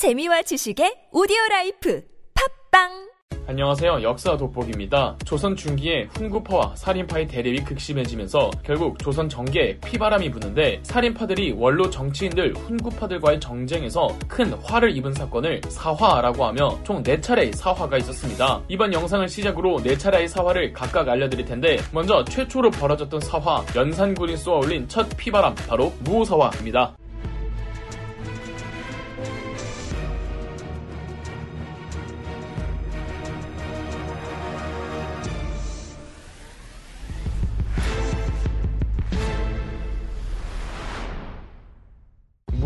재미와 지식의 오디오 라이프 팟빵 안녕하세요. 역사 돋보기입니다. 조선 중기에 훈구파와 살인파의 대립이 극심해지면서 결국 조선 정계에 피바람이 부는데 살인파들이 원로 정치인들 훈구파들과의 정쟁에서 큰 화를 입은 사건을 사화라고 하며 총 4차례의 사화가 있었습니다. 이번 영상을 시작으로 4차례의 사화를 각각 알려드릴 텐데 먼저 최초로 벌어졌던 사화 연산군이 쏘아올린 첫 피바람 바로 무오사화입니다.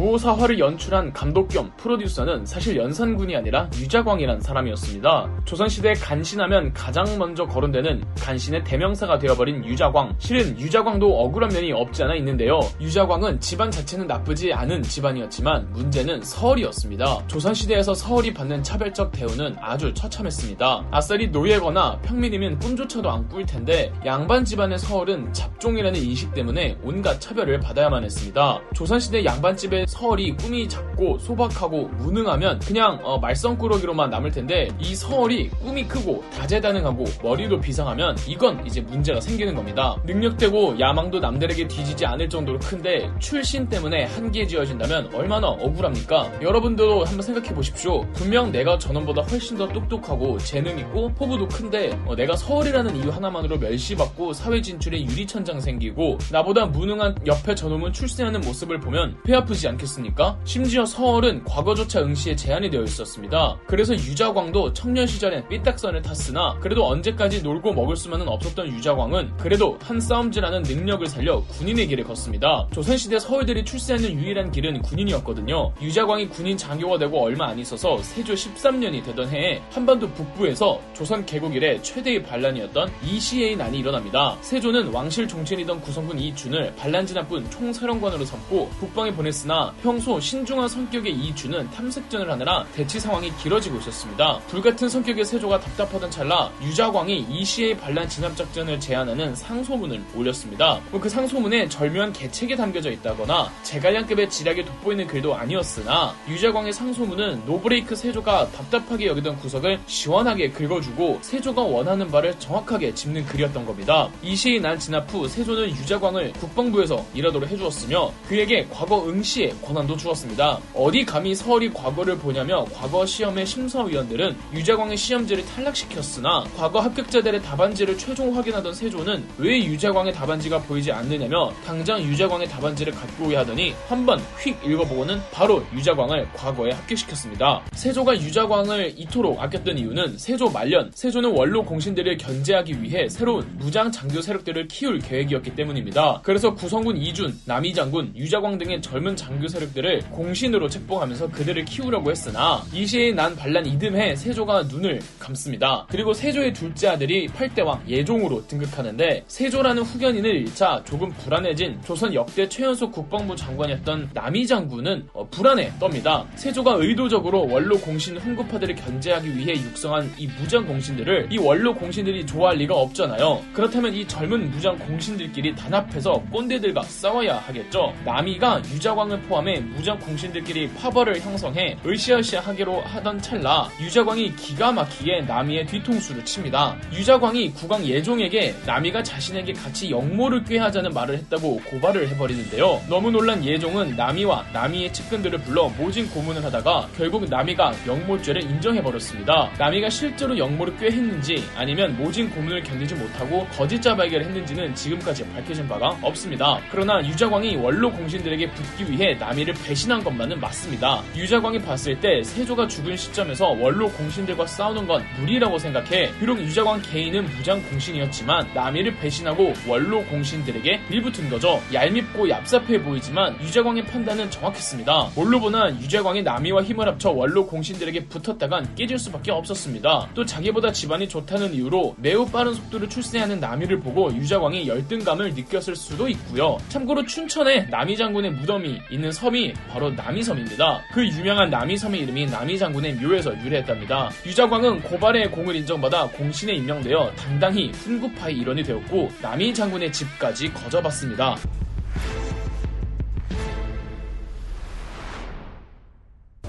무사화를 연출한 감독 겸 프로듀서는 사실 연산군이 아니라 유자광이란 사람이었습니다. 조선시대에 간신하면 가장 먼저 거론되는 간신의 대명사가 되어버린 유자광. 실은 유자광도 억울한 면이 없지 않아 있는데요. 유자광은 집안 자체는 나쁘지 않은 집안이었지만 문제는 서얼이었습니다. 조선시대에서 서얼이 받는 차별적 대우는 아주 처참했습니다. 아싸리 노예거나 평민이면 꿈조차도 안 꿀 텐데 양반 집안의 서얼은 잡종이라는 인식 때문에 온갖 차별을 받아야만 했습니다. 조선시대 양반집의 서얼이 꿈이 작고 소박하고 무능하면 그냥 어, 말썽꾸러기로만 남을 텐데 이 서얼이 꿈이 크고 다재다능하고 머리도 비상하면 이건 이제 문제가 생기는 겁니다. 능력되고 야망도 남들에게 뒤지지 않을 정도로 큰데 출신 때문에 한계에 지어진다면 얼마나 억울합니까? 여러분들도 한번 생각해 보십시오. 분명 내가 저놈보다 훨씬 더 똑똑하고 재능 있고 포부도 큰데 어, 내가 서울이라는 이유 하나만으로 멸시받고 사회 진출에 유리천장 생기고 나보다 무능한 옆에 저놈은 출세하는 모습을 보면 배 아프지 않겠습니까? 심지어 서울은 과거조차 응시에 제한이 되어 있었습니다. 그래서 유자광도 청년 시절엔 삐딱선을 탔으나 그래도 언제까지 놀고 먹을 수만은 없었던 유자광은 그래도 한 싸움질하는 능력을 살려 군인의 길을 걷습니다. 조선시대 서울들이 출세하는 유일한 길은 군인이었거든요. 유자광이 군인 장교가 되고 얼마 안 있어서 세조 13년이 되던 해에 한반도 북부에서 조선 개국 이래 최대의 반란이었던 이시애의 난이 일어납니다. 세조는 왕실 종친이던 구성군 이준을 반란진압군 총사령관으로 삼고 북방에 보냈으나 평소 신중한 성격의 이준은 탐색전을 하느라 대치 상황이 길어지고 있었습니다. 불같은 성격의 세조가 답답하던 찰나 유자광이 이시애의 반란 진압 작전을 제안하는 상소문을 올렸습니다. 그 상소문에 절묘한 계책이 담겨져 있다거나 제갈량급의 지략이 돋보이는 글도 아니었으나 유자광의 상소문은 no brake 세조가 답답하게 여기던 구석을 시원하게 긁어주고 세조가 원하는 바를 정확하게 짚는 글이었던 겁니다. 이시애의 난 진압 후 세조는 유자광을 국방부에서 일하도록 해주었으며 그에게 과거 응시에 권한도 주었습니다. 어디 감히 서울이 과거를 보냐며 과거 시험의 심사위원들은 유자광의 시험지를 탈락시켰으나 과거 합격자들의 답안지를 최종 확인하던 세조는 왜 유자광의 답안지가 보이지 않느냐며 당장 유자광의 답안지를 갖고 오게 하더니 한 번 휙 읽어보고는 바로 유자광을 과거에 합격시켰습니다. 세조가 유자광을 이토록 아꼈던 이유는 세조 말년 세조는 원로 공신들을 견제하기 위해 새로운 무장 장교 세력들을 키울 계획이었기 때문입니다. 그래서 구성군 이준, 남이장군, 유자광 등의 젊은 장교 세력들을 공신으로 책봉하면서 그들을 키우려고 했으나 이 시에 난 반란 이듬해 세조가 눈을 감습니다. 그리고 세조의 둘째 아들이 팔대왕 예종으로 등극하는데 세조라는 후견인을 잃자 조금 불안해진 조선 역대 최연소 국방부 장관이었던 남이 장군은 어, 불안에 떱니다. 세조가 의도적으로 원로 공신 훈구파들을 견제하기 위해 육성한 이 무장 공신들을 이 원로 공신들이 좋아할 리가 없잖아요. 그렇다면 이 젊은 무장 공신들끼리 단합해서 꼰대들과 싸워야 하겠죠. 남이가 유자광을 포함 해 무장 공신들끼리 파벌을 형성해 으쌰으쌰하기로 하던 찰나 유자광이 기가 막히게 남이의 뒤통수를 칩니다. 유자광이 국왕 예종에게 남이가 자신에게 같이 역모를 꾀하자는 말을 했다고 고발을 해버리는데요. 너무 놀란 예종은 남이와 남이의 측근들을 불러 모진 고문을 하다가 결국 남이가 역모죄를 인정해버렸습니다. 남이가 실제로 역모를 꾀했는지 아니면 모진 고문을 견디지 못하고 거짓자 발견을 했는지는 지금까지 밝혀진 바가 없습니다. 그러나 유자광이 원로 공신들에게 붙기 위해 남 이를 배신한 것만은 맞습니다. 유자광이 봤을 때 세조가 죽은 시점에서 원로 공신들과 싸우는 건 무리라고 생각해 비록 유자광 개인은 무장 공신이었지만 남이를 배신하고 원로 공신들에게 밀붙은 거죠. 얄밉고 얍삽해 보이지만 유자광의 판단은 정확했습니다. 뭘로 보나 유자광이 남이와 힘을 합쳐 원로 공신들에게 붙었다간 깨질 수밖에 없었습니다. 또 자기보다 집안이 좋다는 이유로 매우 빠른 속도로 출세하는 남이를 보고 유자광이 열등감을 느꼈을 수도 있고요. 참고로 춘천에 남이 장군의 무덤이 있는 섬이 바로 남이섬입니다. 그 유명한 남이섬의 이름이 남이 장군의 묘에서 유래했답니다. 유자광은 고발의 공을 인정받아 공신에 임명되어 당당히 훈구파의 일원이 되었고 남이 장군의 집까지 거저봤습니다.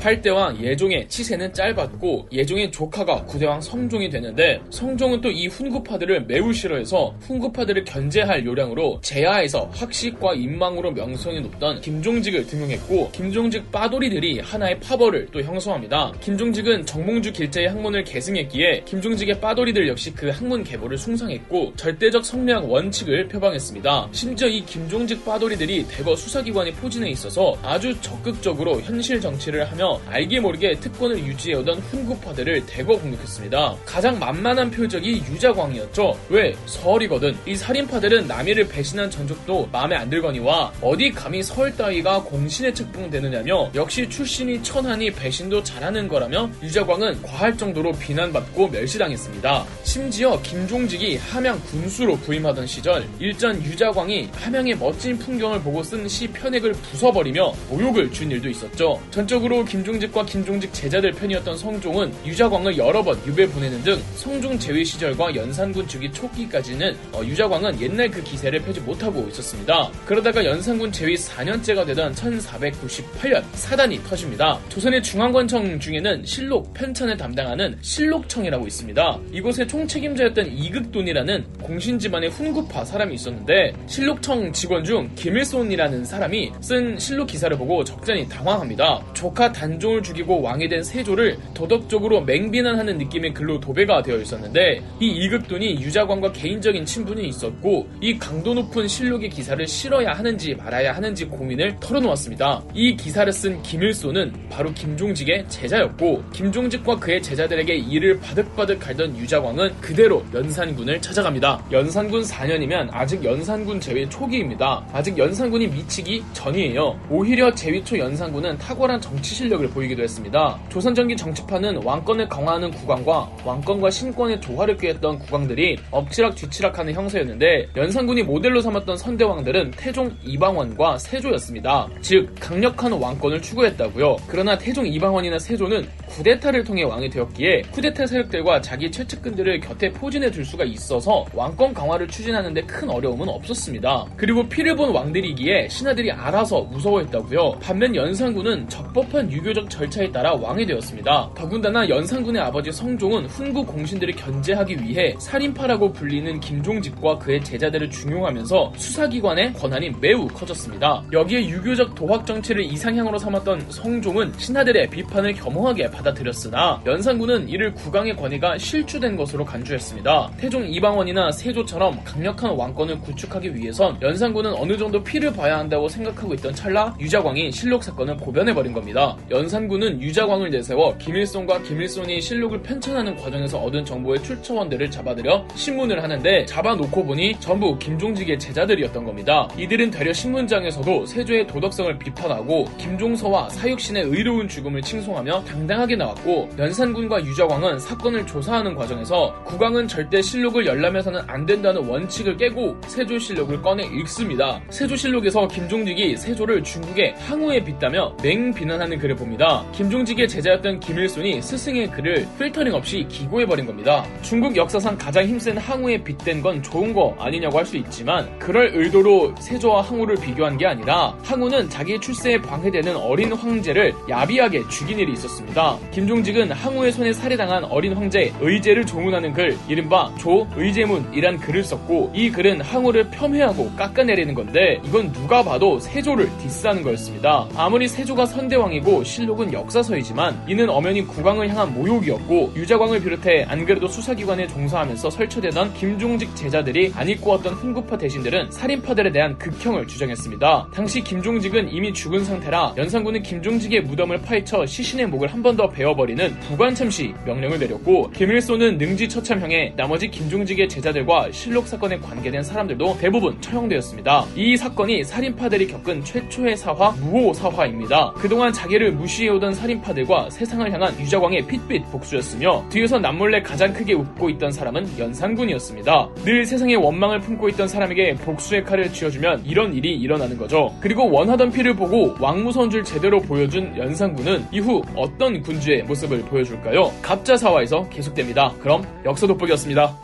8대왕 예종의 치세는 짧았고 예종의 조카가 9대왕 성종이 되는데 성종은 또 이 훈구파들을 매우 싫어해서 훈구파들을 견제할 요량으로 제하에서 학식과 인망으로 명성이 높던 김종직을 등용했고 김종직 빠돌이들이 하나의 파벌을 또 형성합니다. 김종직은 정몽주 길자의 학문을 계승했기에 김종직의 빠돌이들 역시 그 학문 계보를 숭상했고 절대적 성리학 원칙을 표방했습니다. 심지어 이 김종직 빠돌이들이 대거 수사기관의 포진에 있어서 아주 적극적으로 현실 정치를 하며 알게 모르게 특권을 유지해오던 훈구파들을 대거 공격했습니다. 가장 만만한 표적이 유자광이었죠. 왜? 서울이거든. 이 살인파들은 남이를 배신한 전적도 마음에 안 들거니와 어디 감히 서울 따위가 공신에 책봉되느냐며 역시 출신이 천하니 배신도 잘하는 거라며 유자광은 과할 정도로 비난받고 멸시당했습니다. 심지어 김종직이 함양 군수로 부임하던 시절 일전 유자광이 함양의 멋진 풍경을 보고 쓴 시 편액을 부숴버리며 모욕을 준 일도 있었죠. 전적으로 김 종직과 김종직 제자들 편이었던 성종은 유자광을 여러 번 유배 보내는 등 성종 제위 시절과 연산군 주기 초기까지는 어, 유자광은 옛날 그 기세를 펴지 못하고 있었습니다. 그러다가 연산군 제위 4년째가 되던 1498년 사단이 터집니다. 조선의 중앙관청 중에는 실록 편찬을 담당하는 실록청이라고 있습니다. 이곳의 총책임자였던 이극돈이라는 공신 집안의 훈구파 사람이 있었는데 실록청 직원 중 김일손이라는 사람이 쓴 실록 기사를 보고 적잖이 당황합니다. 조카 단 종을 죽이고 왕이 된 세조를 도덕적으로 맹비난하는 느낌의 글로 도배가 되어 있었는데 이 이극돈이 유자광과 개인적인 친분이 있었고 이 강도 높은 실록의 기사를 실어야 하는지 말아야 하는지 고민을 털어놓았습니다. 이 기사를 쓴 김일소는 바로 김종직의 제자였고 김종직과 그의 제자들에게 이를 바득바득 갈던 유자광은 그대로 연산군을 찾아갑니다. 연산군 4년이면 아직 연산군 제위 초기입니다. 아직 연산군이 미치기 전이에요. 오히려 제위 초 연산군은 탁월한 정치 실력 을 보이기도 했습니다. 조선전기 정치파는 왕권을 강화하는 국왕과 왕권과 신권의 조화를 꾀했던 국왕들이 엎치락 뒤치락하는 형세였는데 연산군이 모델로 삼았던 선대왕들은 태종 이방원과 세조였습니다. 즉 강력한 왕권을 추구했다고요. 그러나 태종 이방원이나 세조는 쿠데타를 통해 왕이 되었기에 쿠데타 세력들과 자기 최측근들을 곁에 포진해 둘 수가 있어서 왕권 강화를 추진하는데 큰 어려움은 없었습니다. 그리고 피를 본 왕들이기에 신하들이 알아서 무서워했다고요. 반면 연산군은 적법한 유교적 절차에 따라 왕이 되었습니다. 더군다나 연산군의 아버지 성종은 훈구 공신들을 견제하기 위해 살인파라고 불리는 김종직과 그의 제자들을 중용하면서 수사기관의 권한이 매우 커졌습니다. 여기에 유교적 도학 정치를 이상향으로 삼았던 성종은 신하들의 비판을 겸허하게 받 아들였으나 연산군은 이를 국왕의 권위가 실추된 것으로 간주했습니다. 태종 이방원이나 세조처럼 강력한 왕권을 구축하기 위해선 연산군은 어느 정도 피를 봐야 한다고 생각하고 있던 찰나 유자광이 실록 사건을 고변해버린 겁니다. 연산군은 유자광을 내세워 김일손과 김일손이 실록을 편찬하는 과정에서 얻은 정보의 출처원들을 잡아들여 신문을 하는데 잡아놓고 보니 전부 김종직의 제자들이었던 겁니다. 이들은 되려 신문장에서도 세조의 도덕성을 비판하고 김종서와 사육신의 의로운 죽음을 칭송하며 당당하게 나왔고 연산군과 유자광은 사건을 조사하는 과정에서 국왕은 절대 실록을 열람해서는 안 된다는 원칙을 깨고 세조 실록을 꺼내 읽습니다. 세조 실록에서 김종직이 세조를 중국의 항우에 빗다며 맹 비난하는 글을 봅니다. 김종직의 제자였던 김일손이 스승의 글을 필터링 없이 기고해버린 겁니다. 중국 역사상 가장 힘센 항우에 빗댄 건 좋은 거 아니냐고 할 수 있지만 그럴 의도로 세조와 항우를 비교한 게 아니라 항우는 자기 출세에 방해되는 어린 황제를 야비하게 죽인 일이 있었습니다. 김종직은 항우의 손에 살해당한 어린 황제 의제를 조문하는 글 이른바 조의제문이란 글을 썼고 이 글은 항우를 폄훼하고 깎아내리는 건데 이건 누가 봐도 세조를 디스하는 거였습니다. 아무리 세조가 선대왕이고 실록은 역사서이지만 이는 엄연히 국왕을 향한 모욕이었고 유자광을 비롯해 안 그래도 수사기관에 종사하면서 설쳐대던 김종직 제자들이 아니꼬왔던 훈구파 대신들은 살인파들에 대한 극형을 주장했습니다. 당시 김종직은 이미 죽은 상태라 연산군은 김종직의 무덤을 파헤쳐 시신의 목을 한 번 더 베어버리는 부관 참시 명령을 내렸고 김일소는 능지 처참형에 나머지 김종직의 제자들과 실록 사건에 관계된 사람들도 대부분 처형되었습니다. 이 사건이 살인파들이 겪은 최초의 사화 무호 사화입니다. 그동안 자기를 무시해오던 살인파들과 세상을 향한 유자광의 핏빛 복수였으며 뒤에서 남몰래 가장 크게 웃고 있던 사람은 연산군이었습니다. 늘 세상에 원망을 품고 있던 사람에게 복수의 칼을 쥐어주면 이런 일이 일어나는 거죠. 그리고 원하던 피를 보고 왕무선 줄 제대로 보여준 연산군은 이후 어떤 군주의 모습을 보여줄까요? 갑자사화에서 계속됩니다. 그럼 역사 돋보기였습니다.